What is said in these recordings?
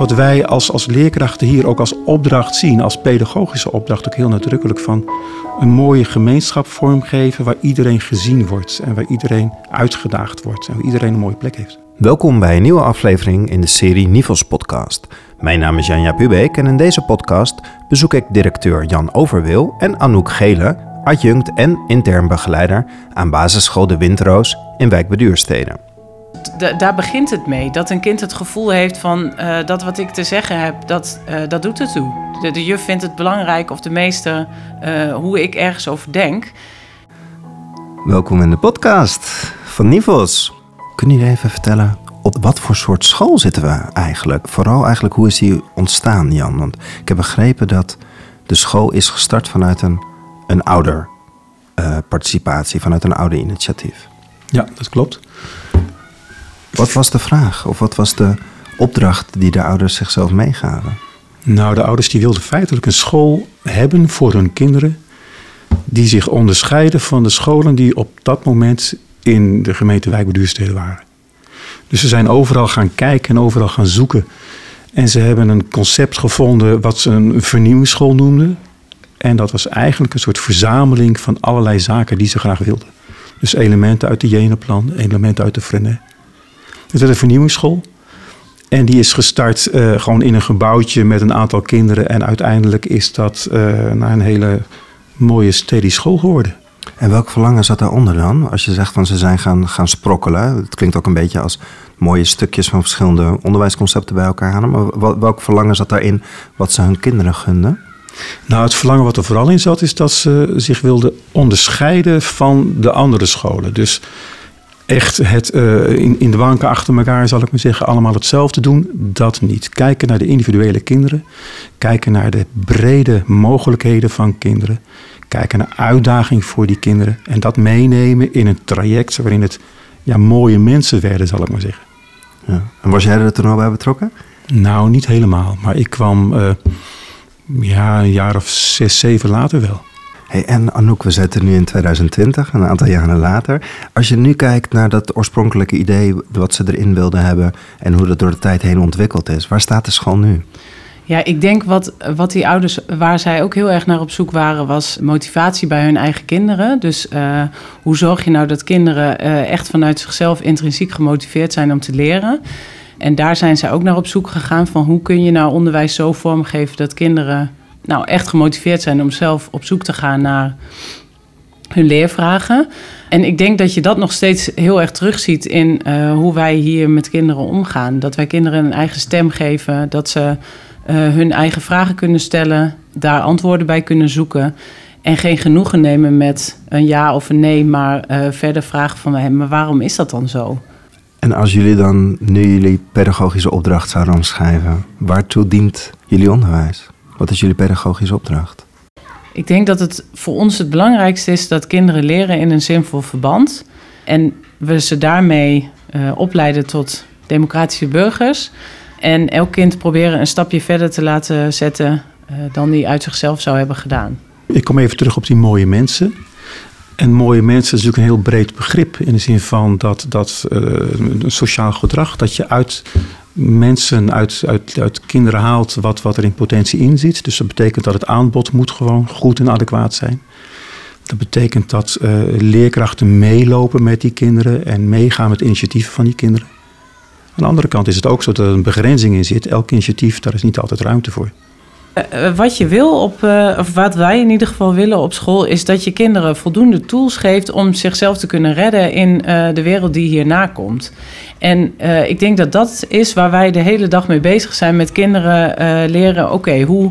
wat wij als, als leerkrachten hier ook als opdracht zien, als pedagogische opdracht ook heel nadrukkelijk van een mooie gemeenschap vormgeven waar iedereen gezien wordt en waar iedereen uitgedaagd wordt en waar iedereen een mooie plek heeft. Welkom bij een nieuwe aflevering in de serie Nivels Podcast. Mijn naam is Janja Pubeek en in deze podcast bezoek ik directeur Jan Overwil en Anouk Gele, adjunct en intern begeleider aan basisschool De Windroos in Wijk daar begint het mee. Dat een kind het gevoel heeft van uh, dat wat ik te zeggen heb, dat, uh, dat doet het toe. De, de, juf vindt het belangrijk of de meester uh, hoe ik ergens over denk. Welkom in de podcast van Nivos. Kun je even vertellen op wat voor soort school zitten we eigenlijk? Vooral eigenlijk hoe is die ontstaan, Jan? Want ik heb begrepen dat de school is gestart vanuit een, een ouderparticipatie, vanuit een ouder-initiatief. Ja, dat klopt. Wat was de vraag of wat was de opdracht die de ouders zichzelf meegaven? Nou, de ouders die wilden feitelijk een school hebben voor hun kinderen die zich onderscheiden van de scholen die op dat moment in de gemeente Wijk waren. Dus ze zijn overal gaan kijken en overal gaan zoeken. En ze hebben een concept gevonden wat ze een vernieuwingsschool noemden. En dat was eigenlijk een soort verzameling van allerlei zaken die ze graag wilden. Dus elementen uit de Jenaplan, elementen uit de Frenet. Het werd een vernieuwingsschool. En die is gestart uh, gewoon in een gebouwtje met een aantal kinderen. En uiteindelijk is dat uh, naar een hele mooie steady school geworden. En welk verlangen zat daaronder dan? Als je zegt van ze zijn gaan, gaan sprokkelen. Het klinkt ook een beetje als mooie stukjes van verschillende onderwijsconcepten bij elkaar halen. Maar welk verlangen zat daarin wat ze hun kinderen gunden? Nou, het verlangen wat er vooral in zat, is dat ze zich wilden onderscheiden van de andere scholen. Dus echt het uh, in, in de banken achter elkaar, zal ik maar zeggen, allemaal hetzelfde doen. Dat niet. Kijken naar de individuele kinderen. Kijken naar de brede mogelijkheden van kinderen. Kijken naar uitdaging voor die kinderen. En dat meenemen in een traject waarin het ja, mooie mensen werden, zal ik maar zeggen. Ja. En was jij er toen al bij betrokken? Nou, niet helemaal. Maar ik kwam uh, ja, een jaar of zes, zeven later wel. Hey, en Anouk, we zitten nu in 2020, een aantal jaren later. Als je nu kijkt naar dat oorspronkelijke idee, wat ze erin wilden hebben en hoe dat door de tijd heen ontwikkeld is, waar staat de school nu? Ja, ik denk wat, wat die ouders, waar zij ook heel erg naar op zoek waren, was motivatie bij hun eigen kinderen. Dus uh, hoe zorg je nou dat kinderen uh, echt vanuit zichzelf intrinsiek gemotiveerd zijn om te leren? En daar zijn zij ook naar op zoek gegaan van hoe kun je nou onderwijs zo vormgeven dat kinderen nou, echt gemotiveerd zijn om zelf op zoek te gaan naar hun leervragen. En ik denk dat je dat nog steeds heel erg terugziet in uh, hoe wij hier met kinderen omgaan. Dat wij kinderen een eigen stem geven, dat ze uh, hun eigen vragen kunnen stellen, daar antwoorden bij kunnen zoeken. En geen genoegen nemen met een ja of een nee, maar uh, verder vragen van maar waarom is dat dan zo? En als jullie dan nu jullie pedagogische opdracht zouden omschrijven, waartoe dient jullie onderwijs? Wat is jullie pedagogische opdracht? Ik denk dat het voor ons het belangrijkste is dat kinderen leren in een zinvol verband. En we ze daarmee uh, opleiden tot democratische burgers. En elk kind proberen een stapje verder te laten zetten uh, dan die uit zichzelf zou hebben gedaan. Ik kom even terug op die mooie mensen. En mooie mensen is natuurlijk een heel breed begrip. In de zin van dat, dat uh, een sociaal gedrag, dat je uit mensen uit, uit, uit kinderen haalt wat, wat er in potentie in zit. Dus dat betekent dat het aanbod moet gewoon goed en adequaat zijn. Dat betekent dat uh, leerkrachten meelopen met die kinderen en meegaan met initiatieven van die kinderen. Aan de andere kant is het ook zo dat er een begrenzing in zit. Elk initiatief, daar is niet altijd ruimte voor. Uh, wat je wil, op, uh, of wat wij in ieder geval willen op school, is dat je kinderen voldoende tools geeft om zichzelf te kunnen redden in de wereld die hierna komt. En ik denk dat dat is waar wij de hele dag mee bezig zijn met kinderen leren: oké, hoe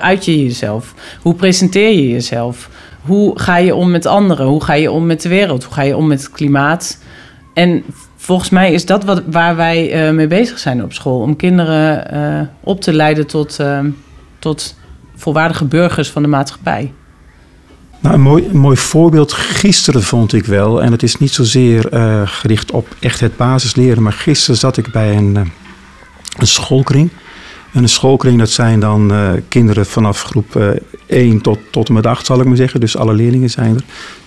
uit je jezelf? Hoe presenteer je jezelf? Hoe ga je om met anderen? Hoe ga je om met de wereld? Hoe ga je om met het klimaat? En volgens mij is dat wat, waar wij mee bezig zijn op school. Om kinderen op te leiden tot tot volwaardige burgers van de maatschappij. Nou, een mooi, mooi voorbeeld gisteren vond ik wel. En het is niet zozeer uh, gericht op echt het basisleren. Maar gisteren zat ik bij een, uh, een schoolkring. En een schoolkring, dat zijn dan uh, kinderen vanaf groep 1 tot, tot en met 8, zal ik maar zeggen. Dus alle leerlingen zijn er.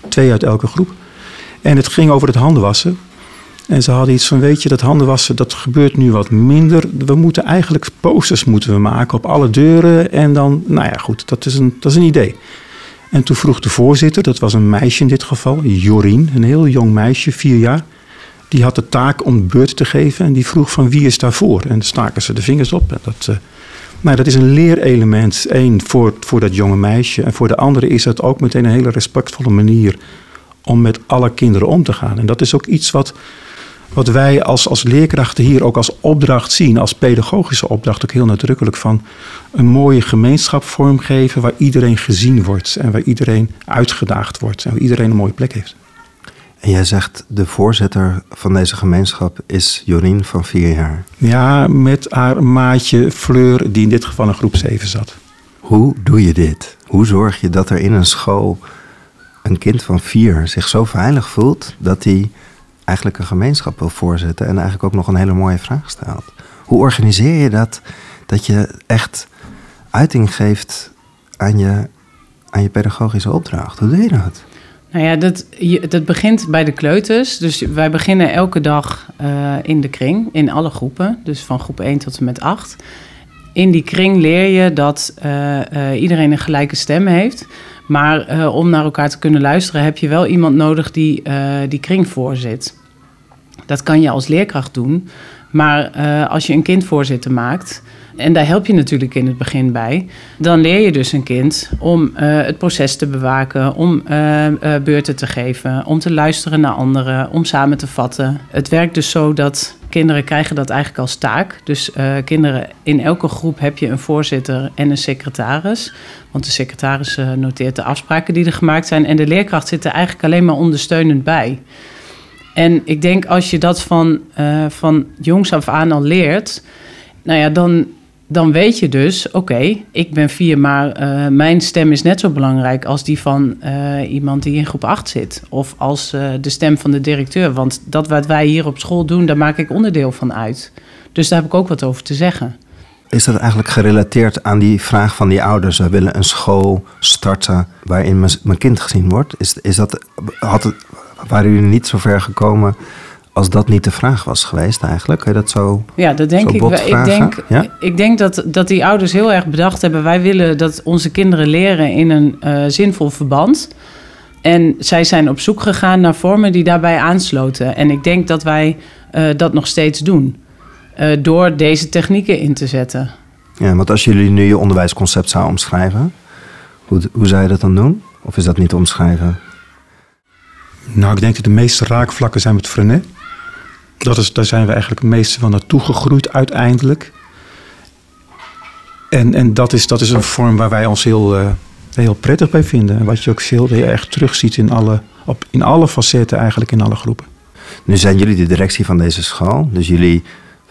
Twee uit elke groep. En het ging over het handenwassen. En ze hadden iets van, weet je, dat handenwassen, dat gebeurt nu wat minder. We moeten eigenlijk posters moeten we maken op alle deuren. En dan, nou ja, goed, dat is een, dat is een idee. En toen vroeg de voorzitter, dat was een meisje in dit geval, Jorien, een heel jong meisje, vier jaar. Die had de taak om beurt te geven en die vroeg van wie is daarvoor? En staken ze de vingers op. En dat, uh, dat is een leerelement, één, voor, voor dat jonge meisje. En voor de andere is dat ook meteen een hele respectvolle manier om met alle kinderen om te gaan. En dat is ook iets wat, wat wij als, als leerkrachten hier ook als opdracht zien, als pedagogische opdracht ook heel nadrukkelijk van een mooie gemeenschap vormgeven waar iedereen gezien wordt en waar iedereen uitgedaagd wordt en waar iedereen een mooie plek heeft. En jij zegt de voorzitter van deze gemeenschap is Jorien van vier jaar. Ja, met haar maatje Fleur, die in dit geval in groep 7 zat. Hoe doe je dit? Hoe zorg je dat er in een school een kind van vier zich zo veilig voelt dat hij eigenlijk een gemeenschap wil voorzitten en eigenlijk ook nog een hele mooie vraag stelt? Hoe organiseer je dat dat je echt uiting geeft aan je, aan je pedagogische opdracht? Hoe doe je dat? Nou ja, dat, dat begint bij de kleuters. Dus wij beginnen elke dag uh, in de kring, in alle groepen. Dus van groep 1 tot en met 8. In die kring leer je dat uh, uh, iedereen een gelijke stem heeft. Maar om naar elkaar te kunnen luisteren heb je wel iemand nodig die die kring voorzit. Dat kan je als leerkracht doen. Maar als je een kindvoorzitter maakt, en daar help je natuurlijk in het begin bij. Dan leer je dus een kind om uh, het proces te bewaken, om uh, uh, beurten te geven, om te luisteren naar anderen, om samen te vatten. Het werkt dus zo dat kinderen krijgen dat eigenlijk als taak. Dus kinderen, in elke groep heb je een voorzitter en een secretaris. Want de secretaris noteert de afspraken die er gemaakt zijn. En de leerkracht zit er eigenlijk alleen maar ondersteunend bij. En ik denk als je dat van, van jongs af aan al leert, nou ja, dan, dan weet je dus, oké, ik ben vier, maar uh, mijn stem is net zo belangrijk als die van uh, iemand die in groep 8 zit. Of als uh, de stem van de directeur. Want dat wat wij hier op school doen, daar maak ik onderdeel van uit. Dus daar heb ik ook wat over te zeggen. Is dat eigenlijk gerelateerd aan die vraag van die ouders? We willen een school starten waarin mijn kind gezien wordt. Is, is dat, had het, waren jullie niet zo ver gekomen als dat niet de vraag was geweest eigenlijk? Dat zo Ja, dat denk ik. Ik denk, ja? ik denk dat, dat die ouders heel erg bedacht hebben... wij willen dat onze kinderen leren in een uh, zinvol verband. En zij zijn op zoek gegaan naar vormen die daarbij aansloten. En ik denk dat wij uh, dat nog steeds doen. Uh, door deze technieken in te zetten. Ja, want als jullie nu je onderwijsconcept zou omschrijven... Hoe, hoe zou je dat dan doen? Of is dat niet te omschrijven? Nou, ik denk dat de meeste raakvlakken zijn met Frenet. Dat is, daar zijn we eigenlijk het meeste van naartoe gegroeid uiteindelijk. En, en dat, is, dat is een vorm waar wij ons heel, uh, heel prettig bij vinden. En wat je ook heel erg terugziet in alle, op, in alle facetten, eigenlijk in alle groepen. Nu zijn jullie de directie van deze school. Dus jullie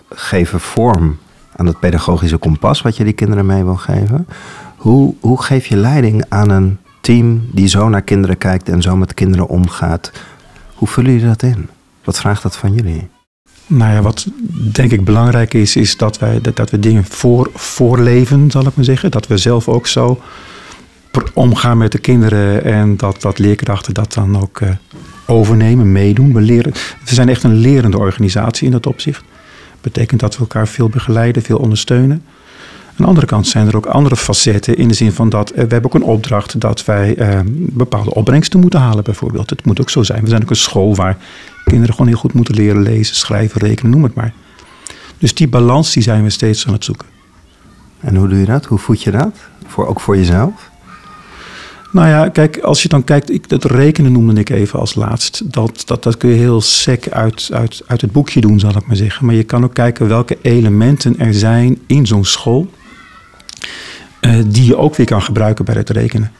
geven vorm aan het pedagogische kompas wat je die kinderen mee wil geven. Hoe, hoe geef je leiding aan een team die zo naar kinderen kijkt en zo met kinderen omgaat? Hoe vullen jullie dat in? Wat vraagt dat van jullie? Nou ja, wat denk ik belangrijk is, is dat, wij, dat, dat we dingen voor, voorleven, zal ik maar zeggen. Dat we zelf ook zo omgaan met de kinderen en dat, dat leerkrachten dat dan ook uh, overnemen, meedoen. We, leren, we zijn echt een lerende organisatie in dat opzicht. Betekent dat we elkaar veel begeleiden, veel ondersteunen. Aan de andere kant zijn er ook andere facetten in de zin van dat uh, we hebben ook een opdracht dat wij uh, bepaalde opbrengsten moeten halen bijvoorbeeld. Het moet ook zo zijn. We zijn ook een school waar kinderen gewoon heel goed moeten leren lezen, schrijven, rekenen, noem het maar. Dus die balans die zijn we steeds aan het zoeken. En hoe doe je dat? Hoe voed je dat? Voor, ook voor jezelf? Nou ja, kijk, als je dan kijkt, ik, dat rekenen noemde ik even als laatst. Dat, dat, dat kun je heel sec uit, uit, uit het boekje doen, zal ik maar zeggen. Maar je kan ook kijken welke elementen er zijn in zo'n school. Uh, die je ook weer kan gebruiken bij het rekenen.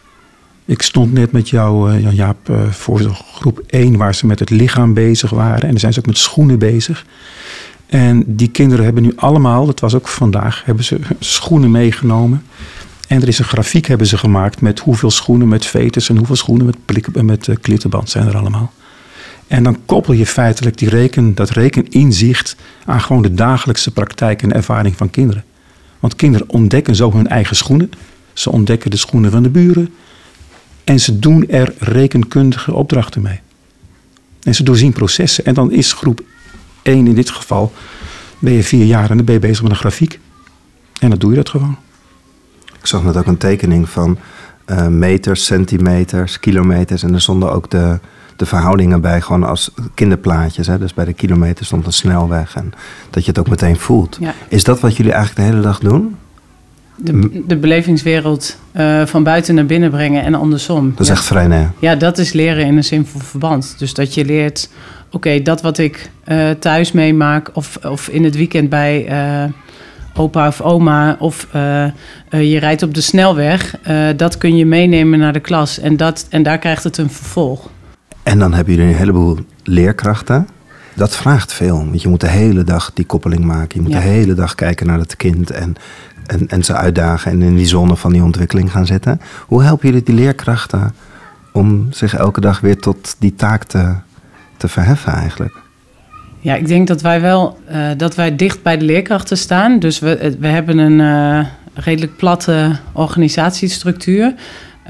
Ik stond net met jou, uh, Jaap, uh, voor groep 1, waar ze met het lichaam bezig waren. En dan zijn ze ook met schoenen bezig. En die kinderen hebben nu allemaal, dat was ook vandaag, hebben ze schoenen meegenomen. En er is een grafiek hebben ze gemaakt met hoeveel schoenen met veters en hoeveel schoenen met, met klittenband zijn er allemaal. En dan koppel je feitelijk die reken, dat rekeninzicht aan gewoon de dagelijkse praktijk en ervaring van kinderen. Want kinderen ontdekken zo hun eigen schoenen. Ze ontdekken de schoenen van de buren. En ze doen er rekenkundige opdrachten mee. En ze doorzien processen. En dan is groep één in dit geval ben je vier jaar en dan ben je bezig met een grafiek. En dan doe je dat gewoon. Ik zag net ook een tekening van uh, meters, centimeters, kilometers. En er stonden ook de, de verhoudingen bij, gewoon als kinderplaatjes. Hè? Dus bij de kilometer stond een snelweg. En dat je het ook meteen voelt. Ja. Is dat wat jullie eigenlijk de hele dag doen? De, de belevingswereld uh, van buiten naar binnen brengen en andersom. Dat is ja. echt vrij nee. Ja, dat is leren in een zinvol verband. Dus dat je leert, oké, dat wat ik uh, thuis meemaak of, of in het weekend bij uh, opa of oma of je rijdt op de snelweg, dat kun je meenemen naar de klas en, dat, en daar krijgt het een vervolg. En dan hebben jullie een heleboel leerkrachten. Dat vraagt veel, want je moet de hele dag die koppeling maken. Je moet ja. de hele dag kijken naar het kind en en, en ze uitdagen en in die zone van die ontwikkeling gaan zitten. Hoe helpen jullie die leerkrachten om zich elke dag weer tot die taak te, te verheffen eigenlijk? Ja, ik denk dat wij wel uh, dat wij dicht bij de leerkrachten staan. Dus we, we hebben een uh, redelijk platte organisatiestructuur.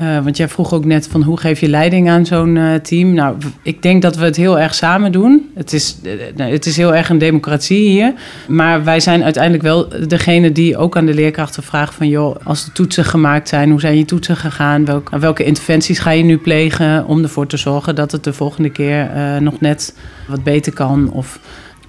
Uh, want jij vroeg ook net van hoe geef je leiding aan zo'n uh, team. Nou, ik denk dat we het heel erg samen doen. Het is, uh, het is heel erg een democratie hier. Maar wij zijn uiteindelijk wel degene die ook aan de leerkrachten vraagt van... joh, als de toetsen gemaakt zijn, hoe zijn je toetsen gegaan? Welke interventies ga je nu plegen om ervoor te zorgen... dat het de volgende keer nog net wat beter kan of...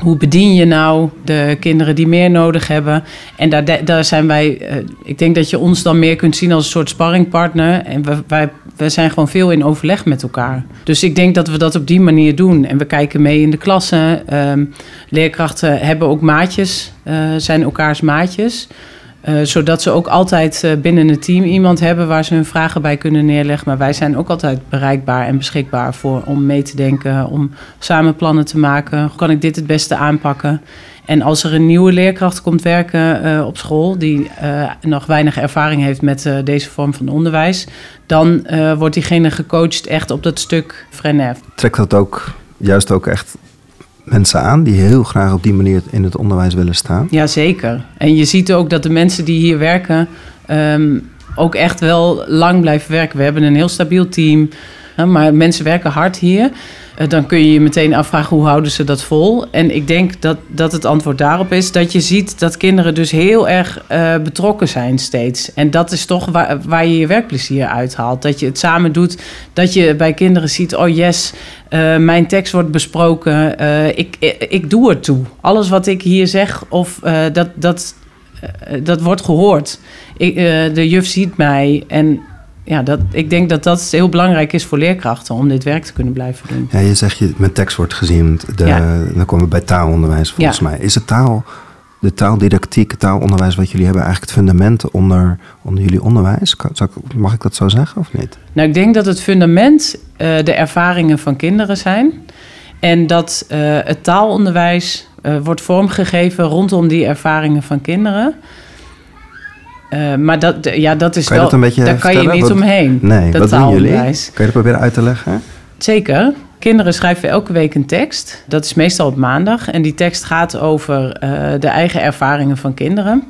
Hoe bedien je nou de kinderen die meer nodig hebben? En daar, daar zijn wij, uh, ik denk dat je ons dan meer kunt zien als een soort sparringpartner. En we, wij, wij zijn gewoon veel in overleg met elkaar. Dus ik denk dat we dat op die manier doen. En we kijken mee in de klassen. Um, leerkrachten hebben ook maatjes, uh, zijn elkaars maatjes. Uh, zodat ze ook altijd uh, binnen het team iemand hebben waar ze hun vragen bij kunnen neerleggen. Maar wij zijn ook altijd bereikbaar en beschikbaar voor om mee te denken, om samen plannen te maken. Hoe kan ik dit het beste aanpakken? En als er een nieuwe leerkracht komt werken uh, op school, die nog weinig ervaring heeft met deze vorm van onderwijs, dan wordt diegene gecoacht echt op dat stuk Frenef. Trekt dat ook juist ook echt mensen aan die heel graag op die manier in het onderwijs willen staan? Jazeker. En je ziet ook dat de mensen die hier werken um, ook echt wel lang blijven werken. We hebben een heel stabiel team, maar mensen werken hard hier. Uh, dan kun je je meteen afvragen hoe houden ze dat vol. En ik denk dat, dat het antwoord daarop is dat je ziet dat kinderen dus heel erg uh, betrokken zijn steeds. En dat is toch waar, waar je je werkplezier uithaalt. Dat je het samen doet. Dat je bij kinderen ziet, oh yes, uh, mijn tekst wordt besproken. ik, ik, ik doe er toe. Alles wat ik hier zeg, of dat, dat, dat wordt gehoord. Ik, de juf ziet mij en ja, dat, ik denk dat dat heel belangrijk is voor leerkrachten om dit werk te kunnen blijven doen. Ja, je zegt je mijn tekst wordt gezien. De, ja. Dan komen we bij taalonderwijs volgens ja. mij. Is het taal, de taaldidactiek, het taalonderwijs wat jullie hebben, eigenlijk het fundament onder, onder jullie onderwijs? Mag ik dat zo zeggen of niet? Nou, ik denk dat het fundament uh, de ervaringen van kinderen zijn. En dat uh, het taalonderwijs uh, wordt vormgegeven rondom die ervaringen van kinderen. Uh, maar dat, ja, dat is wel. Dat daar kan je niet wat, omheen. Nee, dat wat doen jullie? Kan taalonderwijs. je dat proberen uit te leggen? Zeker. Kinderen schrijven elke week een tekst. Dat is meestal op maandag. En die tekst gaat over uh, de eigen ervaringen van kinderen.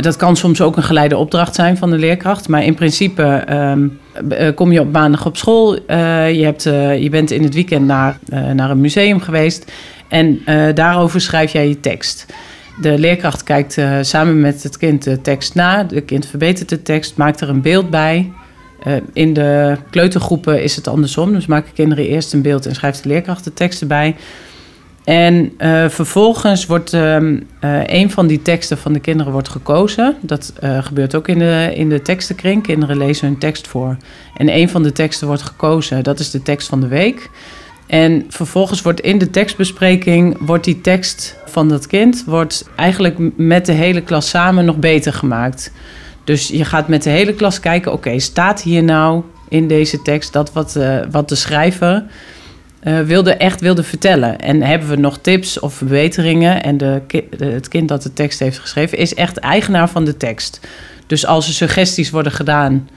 Dat kan soms ook een geleide opdracht zijn van de leerkracht. Maar in principe um, uh, kom je op maandag op school. Uh, je, hebt, uh, je bent in het weekend naar, naar een museum geweest. En daarover schrijf jij je tekst. De leerkracht kijkt uh, samen met het kind de tekst na. Het kind verbetert de tekst, maakt er een beeld bij. Uh, in de kleutergroepen is het andersom. Dus maken kinderen eerst een beeld en schrijft de leerkracht de tekst erbij. En uh, vervolgens wordt um, een van die teksten van de kinderen wordt gekozen. Dat gebeurt ook in de, in de tekstenkring. Kinderen lezen hun tekst voor. En een van de teksten wordt gekozen. Dat is de tekst van de week. En vervolgens wordt in de tekstbespreking wordt die tekst van dat kind wordt eigenlijk met de hele klas samen nog beter gemaakt. Dus je gaat met de hele klas kijken, oké, staat hier nou in deze tekst dat wat, uh, wat de schrijver uh, wilde, echt wilde vertellen? En hebben we nog tips of verbeteringen? En de, het kind dat de tekst heeft geschreven is echt eigenaar van de tekst. Dus als er suggesties worden gedaan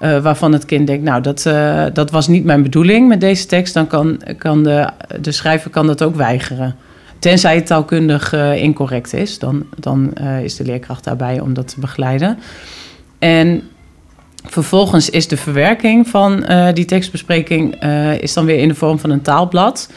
uh, waarvan het kind denkt, nou, dat, uh, dat was niet mijn bedoeling met deze tekst, dan kan, kan de, de schrijver kan dat ook weigeren. Tenzij het taalkundig uh, incorrect is, dan, dan is de leerkracht daarbij om dat te begeleiden. En vervolgens is de verwerking van die tekstbespreking is dan weer in de vorm van een taalblad.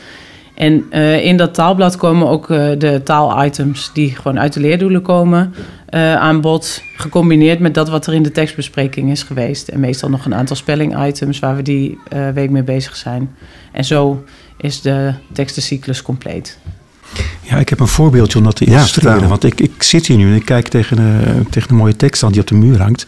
En in dat taalblad komen ook de taalitems die gewoon uit de leerdoelen komen uh, aan bod. Gecombineerd met dat wat er in de tekstbespreking is geweest. En meestal nog een aantal spelling-items waar we die week mee bezig zijn. En zo is de tekstencyclus compleet. Ja, ik heb een voorbeeldje om dat te illustreren. Ja, want ik, ik zit hier nu en ik kijk tegen een, tegen een mooie tekst aan die op de muur hangt.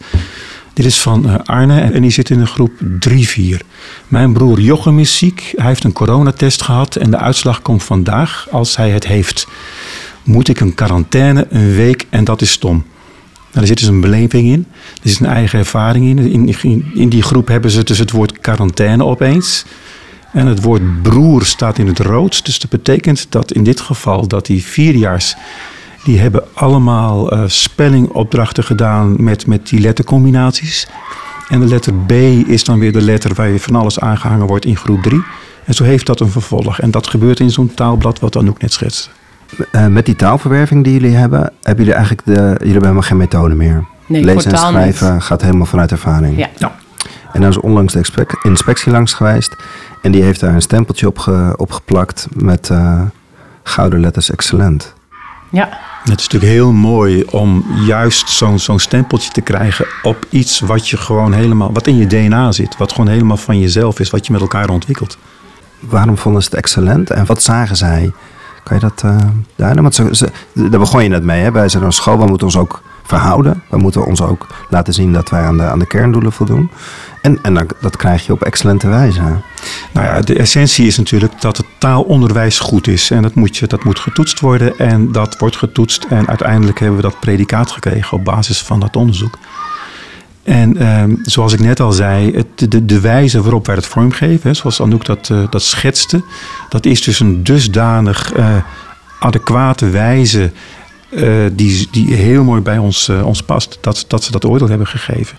Dit is van eh, Arne en die zit in de groep 3-4. Mijn broer Jochem is ziek. Hij heeft een coronatest gehad en de uitslag komt vandaag als hij het heeft. Moet ik een quarantaine een week en dat is stom. Nou, er zit dus een beleving in. Er zit een eigen ervaring in. In, in die groep hebben ze dus het woord quarantaine opeens. En het woord broer staat in het rood. Dus dat betekent dat in dit geval dat die vierjaars die hebben allemaal uh, spellingopdrachten gedaan met, met die lettercombinaties. En de letter B is dan weer de letter waar je van alles aangehangen wordt in groep 3. En zo heeft dat een vervolg. En dat gebeurt in zo'n taalblad wat Anouk net schetste. Uh, met die taalverwerving die jullie hebben, hebben jullie eigenlijk de, jullie hebben helemaal geen methode meer. Nee, Lezen en schrijven gaat helemaal vanuit ervaring. Ja. ja. En dan is onlangs de inspectie langs geweest. En die heeft daar een stempeltje op, ge, op geplakt met uh, gouden letters excellent. Ja. Het is natuurlijk heel mooi om juist zo'n zo'n stempeltje te krijgen op iets wat je gewoon helemaal, wat in je DNA zit, wat gewoon helemaal van jezelf is, wat je met elkaar ontwikkelt. Waarom vonden ze het excellent en wat zagen zij? Kan je dat uh? Want daar begon je net mee. Hè? Wij zijn een school, we moeten ons ook verhouden. We moeten ons ook laten zien dat wij aan de, aan de kerndoelen voldoen. En, en dat krijg je op excellente wijze. Nou ja, de essentie is natuurlijk dat het taalonderwijs goed is. En dat moet, je, dat moet getoetst worden. En dat wordt getoetst. En uiteindelijk hebben we dat predicaat gekregen op basis van dat onderzoek. En ehm, zoals ik net al zei, het, de, de wijze waarop wij het vormgeven, zoals Anouk dat, uh, dat schetste, dat is dus een dusdanig uh, adequate wijze uh, die, die heel mooi bij ons, ons past, dat, dat ze dat oordeel hebben gegeven.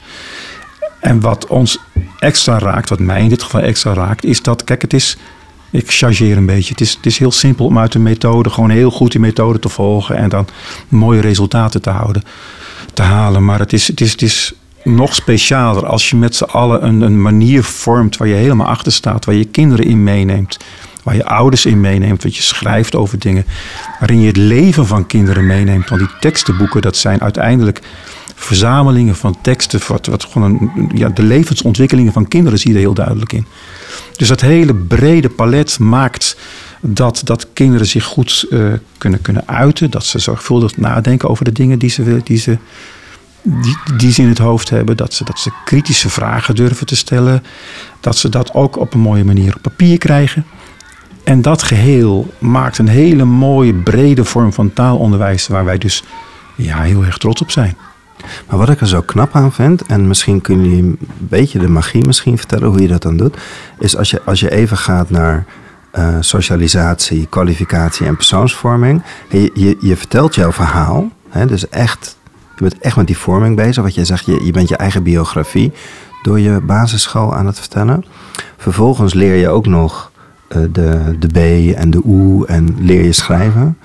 En wat ons extra raakt, wat mij in dit geval extra raakt, is dat, kijk, het is, ik chargeer een beetje, het is, het is heel simpel om uit een methode gewoon heel goed die methode te volgen en dan mooie resultaten te houden, te halen. Maar het is, het is, het is nog specialer als je met z'n allen een, een manier vormt waar je helemaal achter staat, waar je kinderen in meeneemt, waar je ouders in meeneemt, wat je schrijft over dingen, waarin je het leven van kinderen meeneemt. Want die tekstenboeken, dat zijn uiteindelijk verzamelingen van teksten. Wat, wat gewoon een, ja, de levensontwikkelingen van kinderen zie je er heel duidelijk in. Dus dat hele brede palet maakt dat, dat kinderen zich goed uh, kunnen, kunnen uiten. Dat ze zorgvuldig nadenken over de dingen die ze, die ze, die, die ze in het hoofd hebben. Dat ze, dat ze kritische vragen durven te stellen. Dat ze dat ook op een mooie manier op papier krijgen. En dat geheel maakt een hele mooie brede vorm van taalonderwijs waar wij dus ja, heel erg trots op zijn. Maar wat ik er zo knap aan vind, en misschien kun je een beetje de magie misschien vertellen hoe je dat dan doet, is als je, als je even gaat naar uh, socialisatie, kwalificatie en persoonsvorming. Je, je, je vertelt jouw verhaal, hè, dus echt, je bent echt met die vorming bezig. Wat jij zegt, je, je bent je eigen biografie door je basisschool aan het vertellen. Vervolgens leer je ook nog uh, de, de B en de O en leer je schrijven.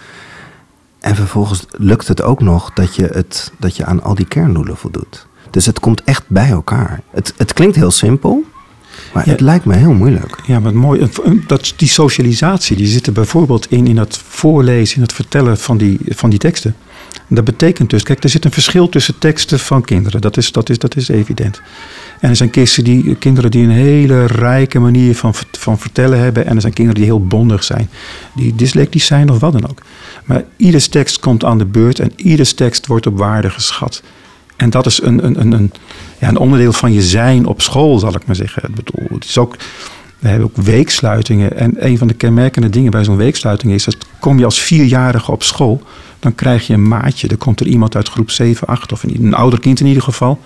En vervolgens lukt het ook nog dat je, het, dat je aan al die kerndoelen voldoet. Dus het komt echt bij elkaar. Het, het klinkt heel simpel, maar het lijkt me heel moeilijk. Ja, maar mooi. Dat, die socialisatie, die zit er bijvoorbeeld in, in het voorlezen, in het vertellen van die, van die teksten. Dat betekent dus, kijk, er zit een verschil tussen teksten van kinderen. Dat is, dat is, dat is evident. En er zijn die, kinderen die een hele rijke manier van, van vertellen hebben. En er zijn kinderen die heel bondig zijn. Die dyslectisch zijn of wat dan ook. Maar ieders tekst komt aan de beurt en ieders tekst wordt op waarde geschat. En dat is een, een, een, een, ja, een onderdeel van je zijn op school, zal ik maar zeggen. Bedoel, het is ook, we hebben ook weeksluitingen. En een van de kenmerkende dingen bij zo'n weeksluiting is... dat kom je als vierjarige op school, dan krijg je een maatje. Dan komt er iemand uit groep 7, 8 of een, ouder kind in ieder geval...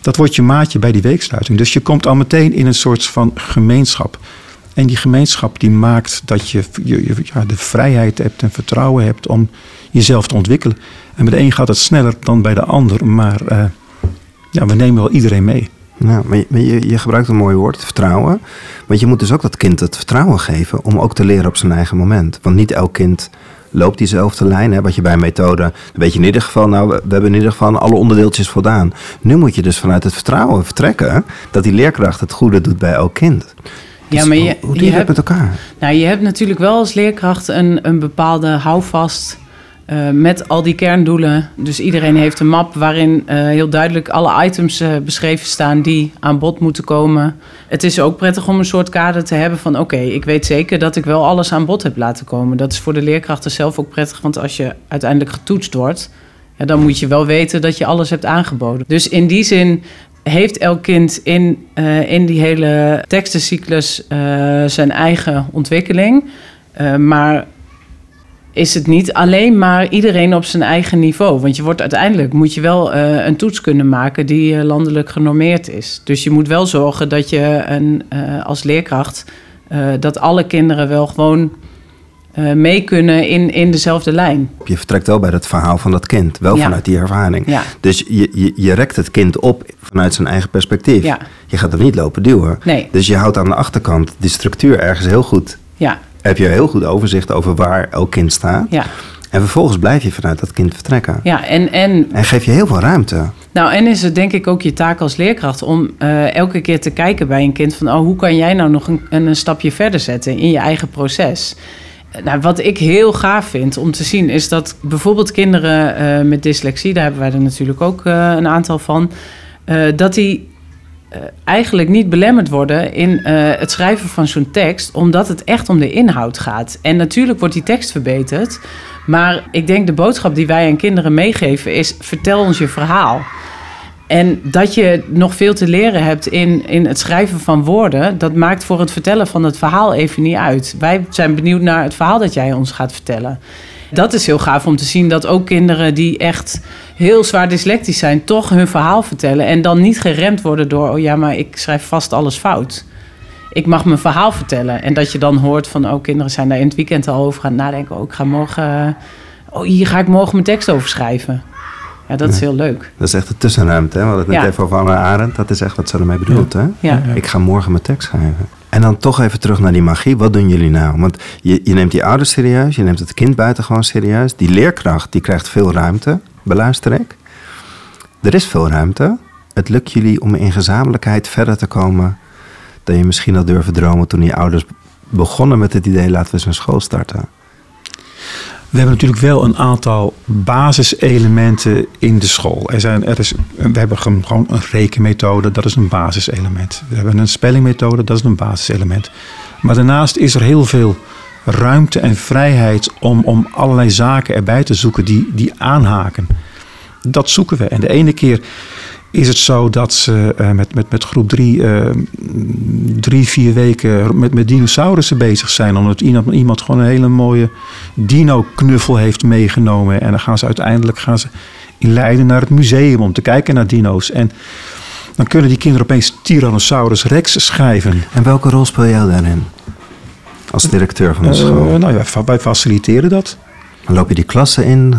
Dat wordt je maatje bij die weeksluiting. Dus je komt al meteen in een soort van gemeenschap. En die gemeenschap die maakt dat je, je, ja, de vrijheid hebt en vertrouwen hebt om jezelf te ontwikkelen. En bij de een gaat het sneller dan bij de ander, maar uh, ja, we nemen wel iedereen mee. Ja, maar je, je, gebruikt een mooi woord, vertrouwen. Want je moet dus ook dat kind het vertrouwen geven om ook te leren op zijn eigen moment. Want niet elk kind loopt diezelfde lijn. Hè? Wat je bij een methode, weet je in ieder geval, nou, we hebben in ieder geval alle onderdeeltjes voldaan. Nu moet je dus vanuit het vertrouwen vertrekken dat die leerkracht het goede doet bij elk kind. Ja, Dus maar hoe, je, hoe doe je je, dat hebt, met elkaar? nou, je hebt natuurlijk wel als leerkracht een, een bepaalde houvast eh, met al die kerndoelen. Dus iedereen heeft een map waarin eh, heel duidelijk alle items eh, beschreven staan die aan bod moeten komen. Het is ook prettig om een soort kader te hebben van oké, ik weet zeker dat ik wel alles aan bod heb laten komen. Dat is voor de leerkrachten zelf ook prettig, want als je uiteindelijk getoetst wordt, dan moet je wel weten dat je alles hebt aangeboden. Dus in die zin heeft elk kind in, in die hele tekstencyclus zijn eigen ontwikkeling. Maar is het niet alleen maar iedereen op zijn eigen niveau. Want je wordt uiteindelijk moet je wel eh, een toets kunnen maken die eh, landelijk genormeerd is. Dus je moet wel zorgen dat je een, eh, als leerkracht dat alle kinderen wel gewoon mee kunnen in, in dezelfde lijn. Je vertrekt wel bij het verhaal van dat kind, wel Ja. vanuit die ervaring. Ja. Dus je, je, je rekt het kind op vanuit zijn eigen perspectief. Ja. Je gaat hem niet lopen duwen. Nee. Dus je houdt aan de achterkant die structuur ergens heel goed. Ja, Heb je heel goed overzicht over waar elk kind staat. ja, En vervolgens blijf je vanuit dat kind vertrekken. ja. En, en En geef je heel veel ruimte. Nou, en is het denk ik ook je taak als leerkracht om eh, elke keer te kijken bij een kind van, oh, hoe kan jij nou nog een, een, stapje verder zetten in je eigen proces? Eh, Nou, wat ik heel gaaf vind om te zien is dat bijvoorbeeld kinderen eh, met dyslexie, daar hebben wij er natuurlijk ook een aantal van, dat die eh, eigenlijk niet belemmerd worden in eh, het schrijven van zo'n tekst, omdat het echt om de inhoud gaat. En natuurlijk wordt die tekst verbeterd, maar ik denk de boodschap die wij aan kinderen meegeven is: vertel ons je verhaal. En dat je nog veel te leren hebt in, in het schrijven van woorden, dat maakt voor het vertellen van het verhaal even niet uit. Wij zijn benieuwd naar het verhaal dat jij ons gaat vertellen. Dat is heel gaaf om te zien dat ook kinderen die echt heel zwaar dyslectisch zijn, toch hun verhaal vertellen. En dan niet geremd worden door, oh ja, maar ik schrijf vast alles fout. Ik mag mijn verhaal vertellen. En dat je dan hoort van, oh, kinderen zijn daar in het weekend al over gaan nadenken. Oh, ik ga morgen, oh, hier ga ik morgen mijn tekst over schrijven. Ja, dat is heel leuk. Dat is echt de tussenruimte. Hè? We hadden het net Ja. even over Anne Arendt. Dat is echt wat ze ermee bedoelt. Hè? Ja. Ik ga morgen mijn tekst schrijven. En dan toch even terug naar die magie. Wat doen jullie nou? Want je, je neemt die ouders serieus. Je neemt het kind buitengewoon serieus. Die leerkracht die krijgt veel ruimte. Beluister ik. Er is veel ruimte. Het lukt jullie om in gezamenlijkheid verder te komen... dan je misschien had durven dromen toen die ouders begonnen met het idee... laten we eens een school starten. We hebben natuurlijk wel een aantal basiselementen in de school. Er zijn, er is, we hebben gewoon een rekenmethode, dat is een basiselement. We hebben een spellingmethode, dat is een basiselement. Maar daarnaast is er heel veel ruimte en vrijheid om, om allerlei zaken erbij te zoeken die, die aanhaken. Dat zoeken we. En de ene keer is het zo dat ze eh, met, met, met groep drie, eh, drie, vier weken met, met dinosaurussen bezig zijn. Omdat iemand, iemand gewoon een hele mooie dino-knuffel heeft meegenomen. En dan gaan ze uiteindelijk gaan ze in Leiden naar het museum om te kijken naar dino's. En dan kunnen die kinderen opeens Tyrannosaurus Rex schrijven. En welke rol speel jij daarin? Als directeur van de Eh, school. nou ja, wij faciliteren dat. Dan loop je die klassen in?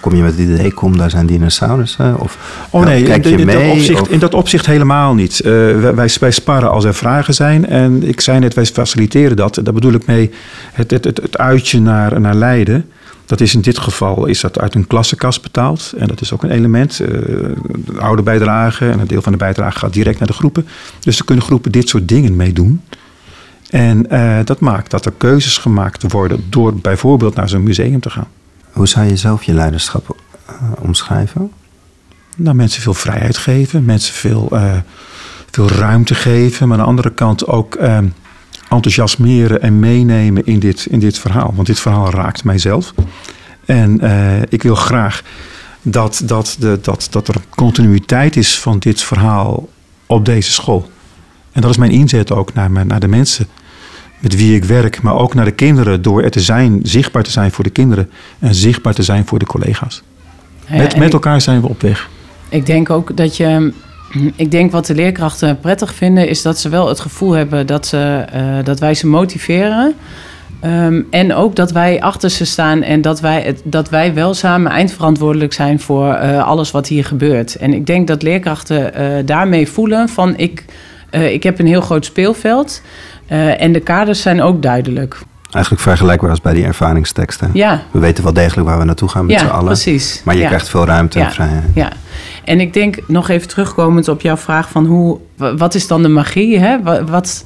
Kom je met het idee, kom, daar zijn dinosaurussen? Of Oh nee, kijk je in, in mee? dat opzicht, of- in dat opzicht helemaal niet. Eh, wij, wij, wij sparren als er vragen zijn. En ik zei net, wij faciliteren dat. Daar bedoel ik mee het, het, het, het uitje naar, naar Leiden. Dat is in dit geval is dat uit een klassenkast betaald. En dat is ook een element. Eh, de oude bijdrage en een deel van de bijdrage gaat direct naar de groepen. Dus er kunnen groepen dit soort dingen mee doen. En eh, dat maakt dat er keuzes gemaakt worden door bijvoorbeeld naar zo'n museum te gaan. Hoe zou je zelf je leiderschap eh, omschrijven? Nou, mensen veel vrijheid geven, mensen veel, eh, veel ruimte geven, maar aan de andere kant ook eh, enthousiasmeren en meenemen in dit, in dit verhaal. Want dit verhaal raakt mijzelf. En ik wil graag dat, dat, de, dat, dat er continuïteit is van dit verhaal op deze school. En dat is mijn inzet ook naar, mijn, naar de mensen met wie ik werk, maar ook naar de kinderen, door er te zijn, zichtbaar te zijn voor de kinderen en zichtbaar te zijn voor de collega's. Ja, met, met elkaar zijn we op weg. Ik denk ook dat je. Ik denk wat de leerkrachten prettig vinden, is dat ze wel het gevoel hebben dat, ze, eh, dat wij ze motiveren. Ehm, en ook dat wij achter ze staan en dat wij, het, dat wij wel samen eindverantwoordelijk zijn voor eh, alles wat hier gebeurt. En ik denk dat leerkrachten eh, daarmee voelen van ik, ik heb een heel groot speelveld eh, en de kaders zijn ook duidelijk. Eigenlijk vergelijkbaar als bij die ervaringsteksten. Ja, We weten wel degelijk waar we naartoe gaan met z'n ja allen. precies. Maar je Ja. krijgt veel ruimte en Ja. vrijheid. Ja, en ik denk nog even terugkomend op jouw vraag van hoe, wa- wat is dan de magie? Hè? Wa- Wat,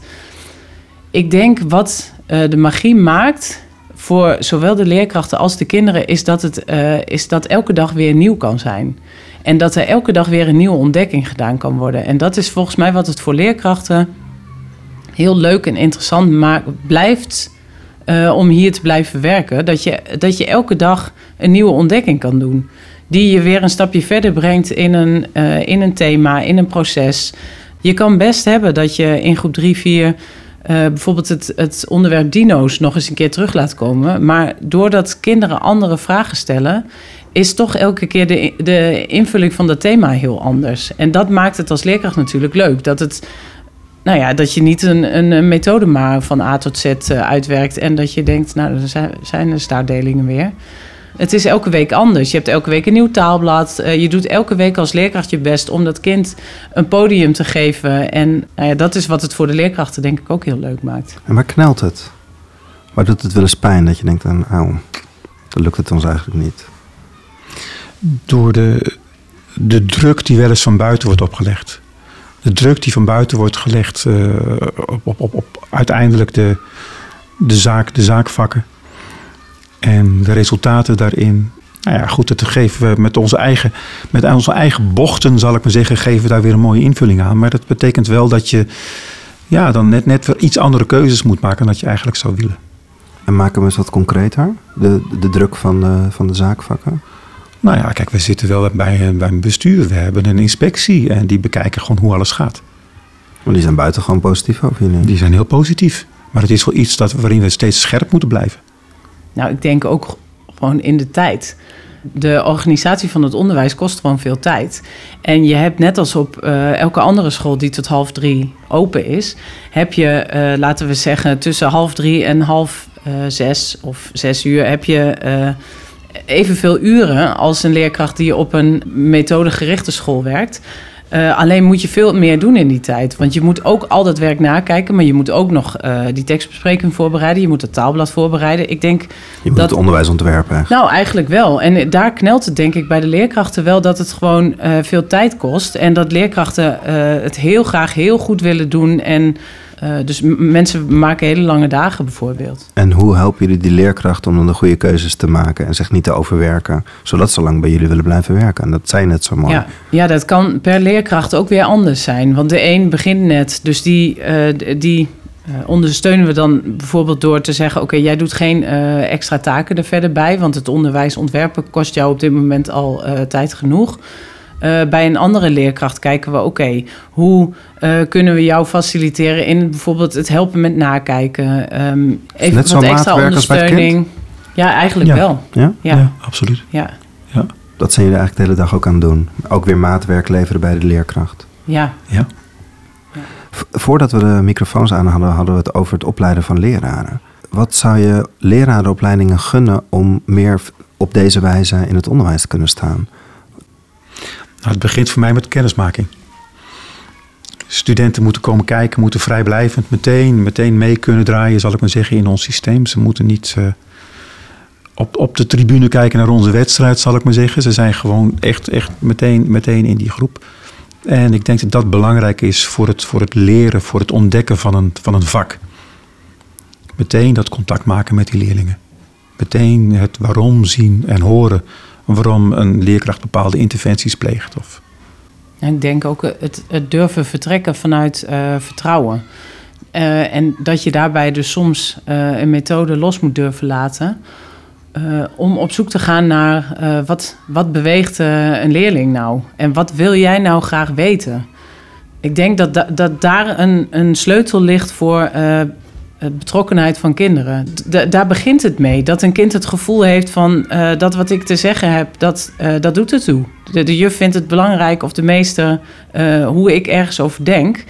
Ik denk wat uh, de magie maakt voor zowel de leerkrachten als de kinderen, is dat, het, uh, is dat elke dag weer nieuw kan zijn. En dat er elke dag weer een nieuwe ontdekking gedaan kan worden. En dat is volgens mij wat het voor leerkrachten heel leuk en interessant maakt, blijft uh, om hier te blijven werken. Dat je, dat je elke dag een nieuwe ontdekking kan doen. Die je weer een stapje verder brengt in een, uh, in een thema, in een proces. Je kan best hebben dat je in groep 3, 4 uh, bijvoorbeeld het, het onderwerp dino's nog eens een keer terug laat komen. Maar doordat kinderen andere vragen stellen, is toch elke keer de, de invulling van dat thema heel anders. En dat maakt het als leerkracht natuurlijk leuk. Dat het nou ja, dat je niet een, een, een, methode maar van A tot Z uh, uitwerkt en dat je denkt, nou, er zijn, er staartdelingen weer. Het is elke week anders. Je hebt elke week een nieuw taalblad. Uh, je doet elke week als leerkracht je best om dat kind een podium te geven. En nou ja, dat is wat het voor de leerkrachten denk ik ook heel leuk maakt. En waar knelt het? Waar doet het wel eens pijn dat je denkt aan, auw, dan lukt het ons eigenlijk niet? Door de, de druk die wel eens van buiten wordt opgelegd de druk die van buiten wordt gelegd uh, op, op, op, uiteindelijk de, de, zaak, de zaakvakken. En de resultaten daarin. Nou ja, goed, dat geven we met onze, eigen, met onze eigen bochten, zal ik maar zeggen, geven we daar weer een mooie invulling aan. Maar dat betekent wel dat je ja, dan net, net iets andere keuzes moet maken dan dat je eigenlijk zou willen. En maken we eens wat concreter, de, de druk van van de zaakvakken? Nou ja, kijk, we zitten wel bij, bij een bestuur. We hebben een inspectie en die bekijken gewoon hoe alles gaat. Maar die zijn buitengewoon positief over jullie? Die zijn heel positief. Maar het is wel iets dat, waarin we steeds scherp moeten blijven. Nou, ik denk ook gewoon in de tijd. De organisatie van het onderwijs kost gewoon veel tijd. En je hebt net als op uh, elke andere school die tot half drie open is, heb je, uh, laten we zeggen, tussen half drie en half uh, zes of zes uur heb je evenveel uren als een leerkracht die op een methodegerichte school werkt. Uh, alleen moet je veel meer doen in die tijd. Want je moet ook al dat werk nakijken, maar je moet ook nog uh, die tekstbespreking voorbereiden. Je moet het taalblad voorbereiden. Ik denk je moet dat, het onderwijs ontwerpen. Nou, eigenlijk wel. En daar knelt het denk ik bij de leerkrachten wel dat het gewoon uh, veel tijd kost. En dat leerkrachten het heel graag heel goed willen doen. En uh, dus mensen maken hele lange dagen bijvoorbeeld. En hoe helpen jullie die leerkrachten om dan de goede keuzes te maken en zich niet te overwerken, zodat ze lang bij jullie willen blijven werken? En dat zijn net zo mooi. Ja, ja dat kan per leerkracht ook weer anders zijn. Want de een begint net, dus die, uh, die uh, ondersteunen we dan bijvoorbeeld door te zeggen: Oké, okay, jij doet geen uh, extra taken er verder bij, want het onderwijs ontwerpen kost jou op dit moment al uh, tijd genoeg. Uh, bij een andere leerkracht kijken we, oké, okay, hoe uh, kunnen we jou faciliteren in bijvoorbeeld het helpen met nakijken? Um, even Net wat extra ondersteuning. Ja, eigenlijk ja. wel. Ja? Ja. ja, absoluut. Ja. ja. Dat zijn jullie eigenlijk de hele dag ook aan het doen. Ook weer maatwerk leveren bij de leerkracht. Ja. ja. Voordat we de microfoons aan hadden, hadden we het over het opleiden van leraren. Wat zou je lerarenopleidingen gunnen om meer op deze wijze in het onderwijs te kunnen staan? Nou, het begint voor mij met kennismaking. Studenten moeten komen kijken, moeten vrijblijvend meteen, meteen mee kunnen draaien, zal ik maar zeggen, in ons systeem. Ze moeten niet uh, op, op de tribune kijken naar onze wedstrijd, zal ik maar zeggen. Ze zijn gewoon echt, echt meteen, meteen in die groep. En ik denk dat dat belangrijk is voor het, voor het leren, voor het ontdekken van een, van een vak. Meteen dat contact maken met die leerlingen. Meteen het waarom zien en horen waarom een leerkracht bepaalde interventies pleegt. Of... Ik denk ook het, het durven vertrekken vanuit uh, vertrouwen. Uh, en dat je daarbij dus soms uh, een methode los moet durven laten. om op zoek te gaan naar wat, wat beweegt een leerling nou? En wat wil jij nou graag weten? Ik denk dat, da dat daar een, een sleutel ligt voor betrokkenheid van kinderen. Daar begint het mee. Dat een kind het gevoel heeft van uh, dat wat ik te zeggen heb, dat, uh, dat doet het toe. De, juf vindt het belangrijk of de meester hoe ik ergens over denk.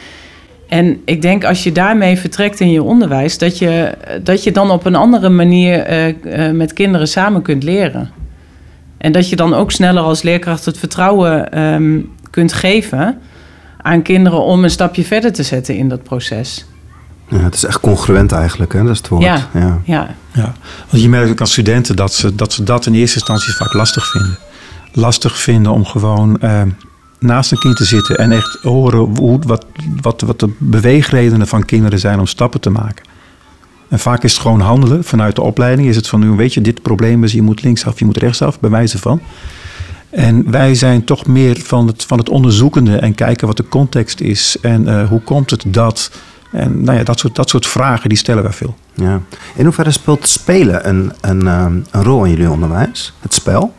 En ik denk als je daarmee vertrekt in je onderwijs, dat je, dat je dan op een andere manier met kinderen samen kunt leren. En dat je dan ook sneller als leerkracht het vertrouwen um, kunt geven aan kinderen om een stapje verder te zetten in dat proces. Ja, het is echt congruent eigenlijk, hè? dat is het woord. Ja, ja. ja. ja. Want je merkt ook als studenten dat ze, dat ze dat in eerste instantie vaak lastig vinden. Lastig vinden om gewoon uh, naast een kind te zitten en echt horen hoe, wat, wat, wat de beweegredenen van kinderen zijn om stappen te maken. En vaak is het gewoon handelen vanuit de opleiding. Is het van, nu weet je, dit probleem is, je moet linksaf, je moet rechtsaf, bij wijze van. En wij zijn toch meer van het, van het onderzoekende en kijken wat de context is. En uh, hoe komt het dat? En nou ja, dat soort, dat soort vragen, die stellen wij veel. Ja. In hoeverre speelt spelen een, een, een rol in jullie onderwijs? Het spel?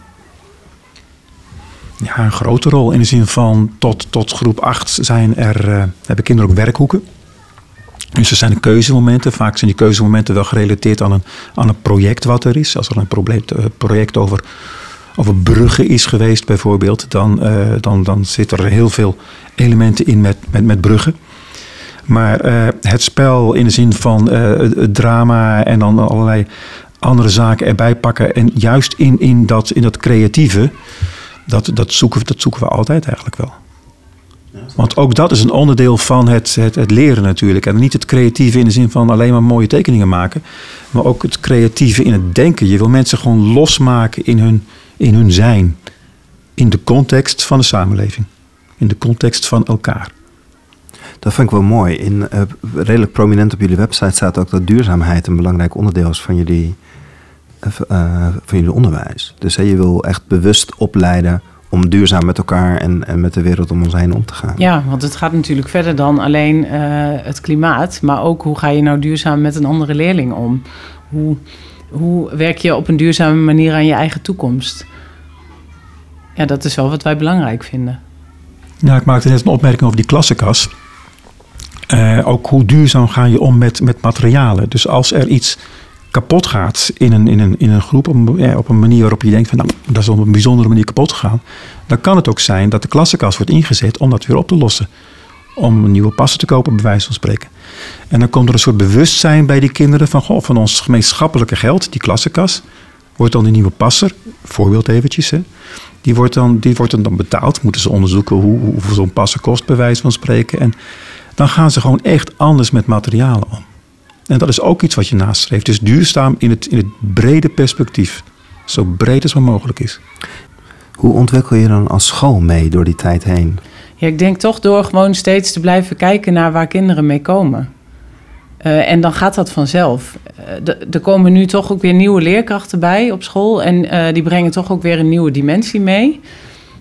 Ja, een grote rol. In de zin van tot, tot groep 8 zijn er, uh, hebben kinderen ook werkhoeken. Dus er zijn keuzemomenten. Vaak zijn die keuzemomenten wel gerelateerd aan een, aan een project wat er is. Als er een probleem, uh, project over, over bruggen is geweest bijvoorbeeld, dan, uh, dan, dan zitten er heel veel elementen in met, met, met bruggen. Maar uh, het spel in de zin van het drama en dan allerlei andere zaken erbij pakken. En juist in, in, dat, in dat creatieve, dat, dat, zoeken, dat zoeken we altijd eigenlijk wel. Want ook dat is een onderdeel van het, het, het, leren natuurlijk. En niet het creatieve in de zin van alleen maar mooie tekeningen maken. Maar ook het creatieve in het denken. Je wil mensen gewoon losmaken in hun, in hun zijn. In de context van de samenleving. In de context van elkaar. Dat vind ik wel mooi. In, uh, redelijk prominent op jullie website staat ook dat duurzaamheid een belangrijk onderdeel is van jullie, uh, van jullie onderwijs. Dus hey, je wil echt bewust opleiden om duurzaam met elkaar en, en met de wereld om ons heen om te gaan. Ja, want het gaat natuurlijk verder dan alleen uh, het klimaat, maar ook hoe ga je nou duurzaam met een andere leerling om? Hoe, hoe werk je op een duurzame manier aan je eigen toekomst? Ja, dat is wel wat wij belangrijk vinden. Ja, ik maakte net een opmerking over die klassenkas. Uh, ook hoe duurzaam ga je om met, met materialen? Dus als er iets kapot gaat in een, in een, in een groep, op, ja, op een manier waarop je denkt van nou, dat is op een bijzondere manier kapot gegaan, dan kan het ook zijn dat de klassenkast wordt ingezet om dat weer op te lossen. Om een nieuwe passen te kopen, bij wijze van spreken. En dan komt er een soort bewustzijn bij die kinderen van, goh, van ons gemeenschappelijke geld, die klassenkas, wordt dan die nieuwe passer, voorbeeld eventjes, hè, die, wordt dan, die wordt dan betaald. Moeten ze onderzoeken hoe, hoeveel zo'n passer kost, bij wijze van spreken. En dan gaan ze gewoon echt anders met materialen om. En dat is ook iets wat je nastreeft. Dus duurzaam in het, in het brede perspectief. Zo breed als maar mogelijk is. Hoe ontwikkel je dan als school mee door die tijd heen? Ja, ik denk toch door gewoon steeds te blijven kijken naar waar kinderen mee komen. Uh, en dan gaat dat vanzelf. Uh, er komen nu toch ook weer nieuwe leerkrachten bij op school. En uh, die brengen toch ook weer een nieuwe dimensie mee.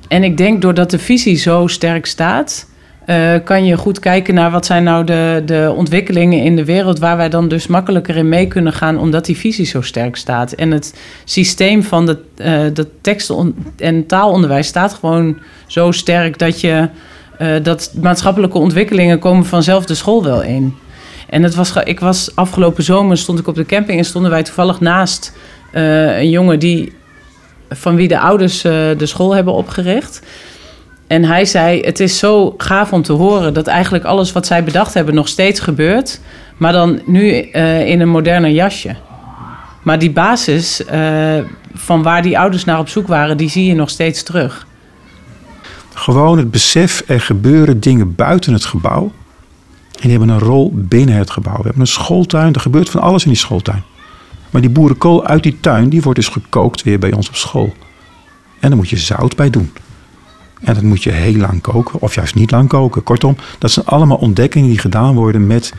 En ik denk doordat de visie zo sterk staat, uh, kan je goed kijken naar wat zijn nou de, de ontwikkelingen in de wereld waar wij dan dus makkelijker in mee kunnen gaan, omdat die visie zo sterk staat. En het systeem van de, uh, dat tekst- en taalonderwijs staat gewoon zo sterk dat je uh, dat maatschappelijke ontwikkelingen komen vanzelf de school wel in. En het was, ik was afgelopen zomer stond ik op de camping en stonden wij toevallig naast een jongen die van wie de ouders de school hebben opgericht. En hij zei: Het is zo gaaf om te horen dat eigenlijk alles wat zij bedacht hebben nog steeds gebeurt, maar dan nu uh, in een moderner jasje. Maar die basis uh, van waar die ouders naar op zoek waren, die zie je nog steeds terug. Gewoon het besef, er gebeuren dingen buiten het gebouw. En die hebben een rol binnen het gebouw. We hebben een schooltuin, er gebeurt van alles in die schooltuin. Maar die boerenkool uit die tuin, die wordt dus gekookt weer bij ons op school. En daar moet je zout bij doen. En dat moet je heel lang koken, of juist niet lang koken. Kortom, dat zijn allemaal ontdekkingen die gedaan worden met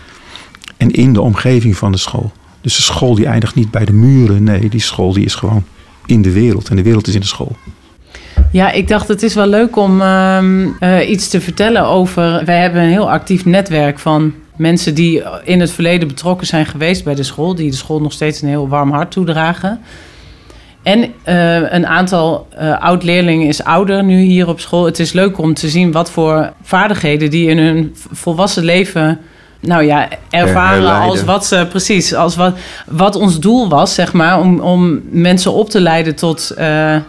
en in de omgeving van de school. Dus de school die eindigt niet bij de muren. Nee, die school die is gewoon in de wereld. En de wereld is in de school. Ja, ik dacht het is wel leuk om uh, uh, iets te vertellen over... Wij hebben een heel actief netwerk van mensen die in het verleden betrokken zijn geweest bij de school. Die de school nog steeds een heel warm hart toedragen. En uh, een aantal uh, oud-leerlingen is ouder nu hier op school. Het is leuk om te zien wat voor vaardigheden die in hun volwassen leven nou ja, ervaren als wat ze precies, als wat, wat ons doel was, zeg maar, om, om mensen op te leiden tot uh,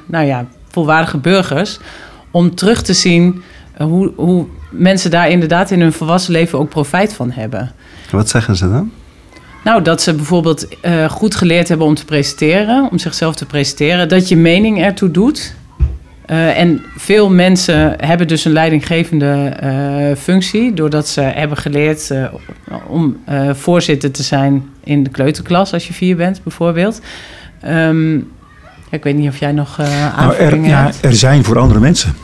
nou ja, volwaardige burgers. Om terug te zien hoe, hoe mensen daar inderdaad in hun volwassen leven ook profijt van hebben. Wat zeggen ze dan? Nou, dat ze bijvoorbeeld uh, goed geleerd hebben om te presenteren, om zichzelf te presenteren, dat je mening ertoe doet. Uh, en veel mensen hebben dus een leidinggevende uh, functie, doordat ze hebben geleerd om voorzitter te zijn in de kleuterklas, als je vier bent bijvoorbeeld. Um, ik weet niet of jij nog aanvullingen nou, er, ja, er zijn voor andere mensen.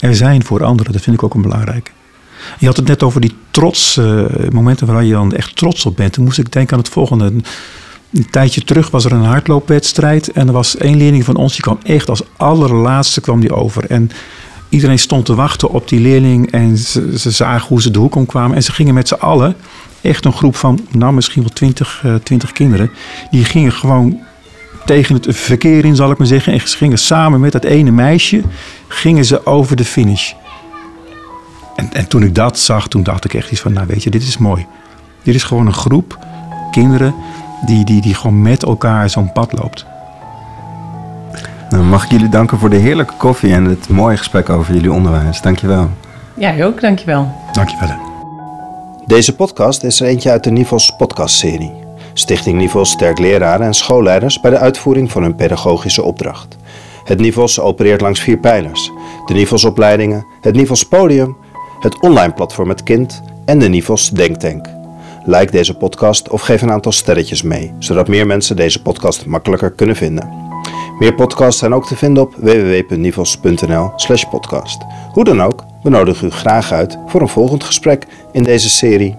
Er zijn voor anderen, dat vind ik ook een belangrijke. Je had het net over die trots, eh, momenten waar je dan echt trots op bent. Toen moest ik denken aan het volgende. Een, tijdje terug was er een hardloopwedstrijd. En er was één leerling van ons, die kwam echt als allerlaatste kwam die over. En iedereen stond te wachten op die leerling. En ze, ze zagen hoe ze de hoek omkwamen. En ze gingen met z'n allen, echt een groep van, nou misschien wel twintig, eh, twintig kinderen. Die gingen gewoon tegen het verkeer in, zal ik maar zeggen. En ze gingen samen met dat ene meisje, gingen ze over de finish. En, en toen ik dat zag, toen dacht ik echt iets van, nou weet je, dit is mooi. Dit is gewoon een groep kinderen die, die, die gewoon met elkaar zo'n pad loopt. Nou, mag ik jullie danken voor de heerlijke koffie en het mooie gesprek over jullie onderwijs. Dankjewel. Jij ook, dankjewel. Dankjewel. Deze podcast is er eentje uit de Nivels podcastserie. Stichting Nivels sterkt leraren en schoolleiders bij de uitvoering van hun pedagogische opdracht. Het Nivels opereert langs vier pijlers. De Nivels opleidingen, het Nivels podium, het online platform Het Kind en de Nivels Denktank. Like deze podcast of geef een aantal sterretjes mee, zodat meer mensen deze podcast makkelijker kunnen vinden. Meer podcasts zijn ook te vinden op www.nivels.nl slash podcast. Hoe dan ook, we nodigen u graag uit voor een volgend gesprek in deze serie